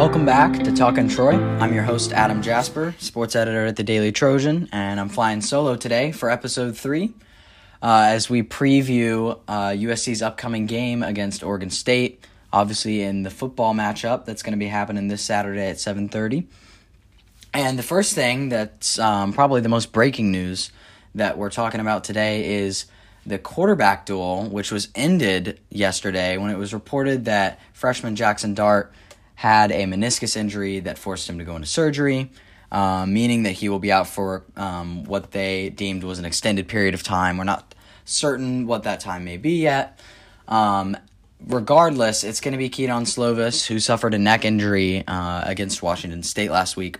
Welcome back to Talkin' Troy. I'm your host, Adam Jasper, sports editor at the Daily Trojan, and I'm flying solo today for episode three uh, as we preview uh, USC's upcoming game against Oregon State. Obviously, in the football matchup that's going to be happening this Saturday at 7:30. And the first thing that's um, probably the most breaking news that we're talking about today is the quarterback duel, which was ended yesterday when it was reported that freshman Jackson Dart had a meniscus injury that forced him to go into surgery, um, meaning that he will be out for um, what they deemed was an extended period of time. We're not certain what that time may be yet. Um, regardless, it's going to be Kedon Slovis, who suffered a neck injury uh, against Washington State last week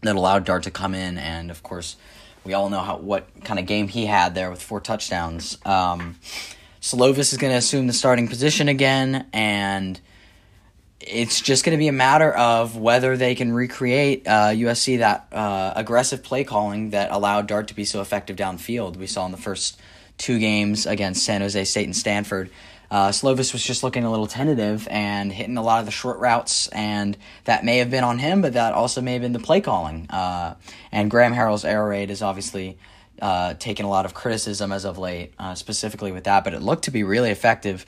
that allowed Dart to come in, and of course, we all know how what kind of game he had there with four touchdowns. Um, Slovis is going to assume the starting position again, and it's just going to be a matter of whether they can recreate uh, USC that uh, aggressive play calling that allowed Dart to be so effective downfield. We saw in the first two games against San Jose State and Stanford. Uh, Slovis was just looking a little tentative and hitting a lot of the short routes, and that may have been on him, but that also may have been the play calling. Uh, and Graham Harrell's air raid is obviously uh, taken a lot of criticism as of late, uh, specifically with that, but it looked to be really effective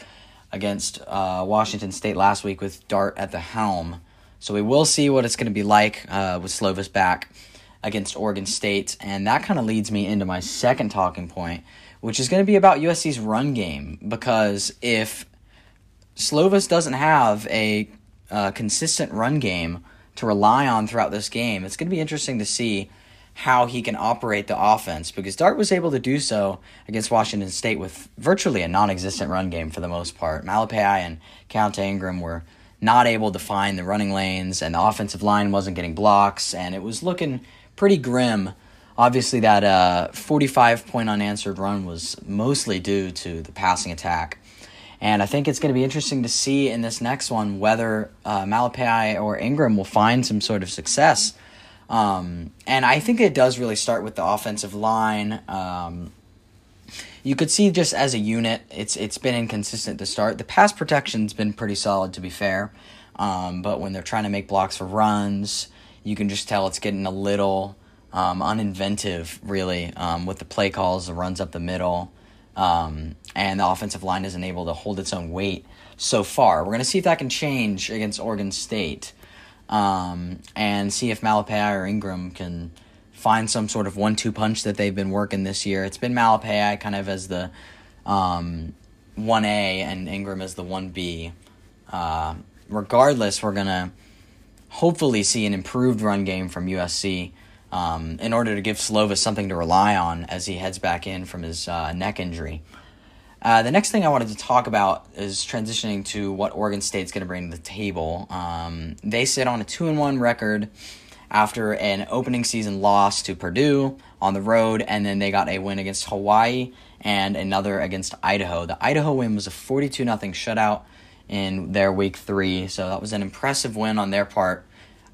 against uh, Washington State last week with Dart at the helm. So we will see what it's going to be like uh, with Slovis back against Oregon State, and that kind of leads me into my second talking point which is going to be about USC's run game. Because if Slovis doesn't have a uh, consistent run game to rely on throughout this game, it's going to be interesting to see how he can operate the offense because Dart was able to do so against Washington State with virtually a non existent run game for the most part. Malepeai and Keaontay Ingram were not able to find the running lanes, and the offensive line wasn't getting blocks, and it was looking pretty grim obviously that uh, 45 point unanswered run was mostly due to the passing attack. And I think it's going to be interesting to see in this next one whether uh, Malepeai or Ingram will find some sort of success. Um, and I think it does really start with the offensive line. Um, you could see just as a unit, it's it's been inconsistent to start. The pass protection's been pretty solid, to be fair. Um, but when they're trying to make blocks for runs, you can just tell it's getting a little um, uninventive, really, um, with the play calls, the runs up the middle, um, and the offensive line isn't able to hold its own weight so far. We're going to see if that can change against Oregon State um, and see if Malepeai or Ingram can find some sort of one two punch that they've been working this year. It's been Malepeai kind of as the um, 1A and Ingram as the 1B. Uh, regardless, we're going to hopefully see an improved run game from USC um, in order to give Slovis something to rely on as he heads back in from his uh, neck injury. Uh, the next thing I wanted to talk about is transitioning to what Oregon State's going to bring to the table. Um, they sit on a two and one record after an opening season loss to Purdue on the road, and then they got a win against Hawaii and another against Idaho. The Idaho win was a forty-two nothing shutout in their week three, so that was an impressive win on their part.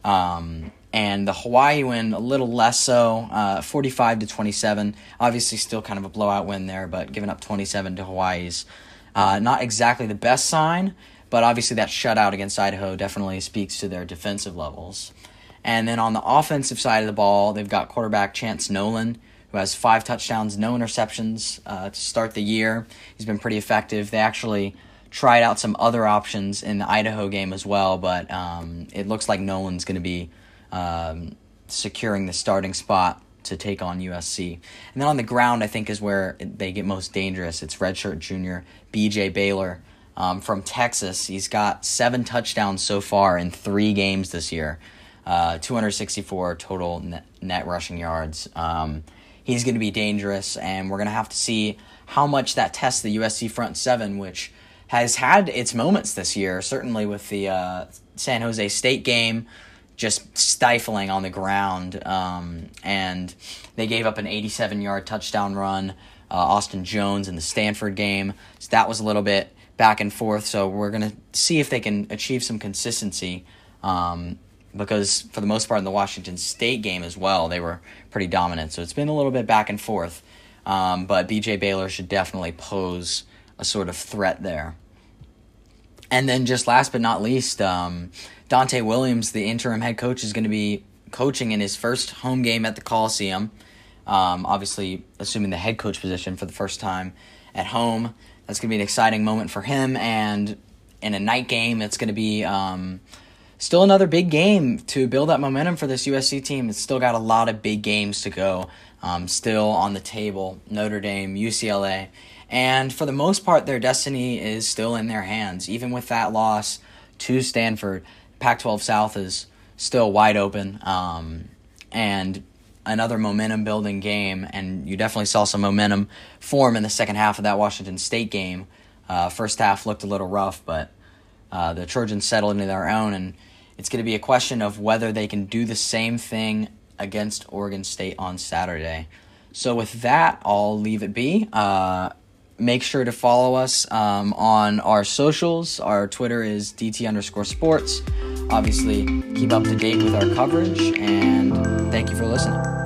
Um, and the Hawaii win a little less so, uh, 45 to 27. Obviously, still kind of a blowout win there, but giving up 27 to Hawaii's uh, not exactly the best sign. But obviously, that shutout against Idaho definitely speaks to their defensive levels. And then on the offensive side of the ball, they've got quarterback Chance Nolan, who has five touchdowns, no interceptions uh, to start the year. He's been pretty effective. They actually tried out some other options in the Idaho game as well, but um, it looks like Nolan's going to be um, securing the starting spot to take on USC. And then on the ground, I think is where they get most dangerous. It's redshirt junior B.J. Baylor um, from Texas. He's got seven touchdowns so far in three games this year, uh, 264 total net, net rushing yards. Um, he's going to be dangerous, and we're going to have to see how much that tests the USC front seven, which has had its moments this year, certainly with the uh, San Jose State game just stifling on the ground. Um, and they gave up an 87 yard touchdown run. Uh, Austin Jones in the Stanford game. So that was a little bit back and forth. So we're going to see if they can achieve some consistency. Um, because for the most part in the Washington State game as well, they were pretty dominant. So it's been a little bit back and forth. Um, but BJ Baylor should definitely pose a sort of threat there. And then just last but not least, um, Donte Williams, the interim head coach, is going to be coaching in his first home game at the Coliseum. Um, obviously, assuming the head coach position for the first time at home. That's going to be an exciting moment for him. And in a night game, it's going to be um, still another big game to build that momentum for this USC team. It's still got a lot of big games to go, um, still on the table Notre Dame, UCLA. And for the most part, their destiny is still in their hands. Even with that loss to Stanford, Pac 12 South is still wide open. Um, and another momentum building game, and you definitely saw some momentum form in the second half of that Washington State game. Uh, first half looked a little rough, but uh, the Trojans settled into their own, and it's going to be a question of whether they can do the same thing against Oregon State on Saturday. So, with that, I'll leave it be. Uh, make sure to follow us um, on our socials. Our Twitter is DT underscore sports. Obviously, keep up to date with our coverage, and thank you for listening.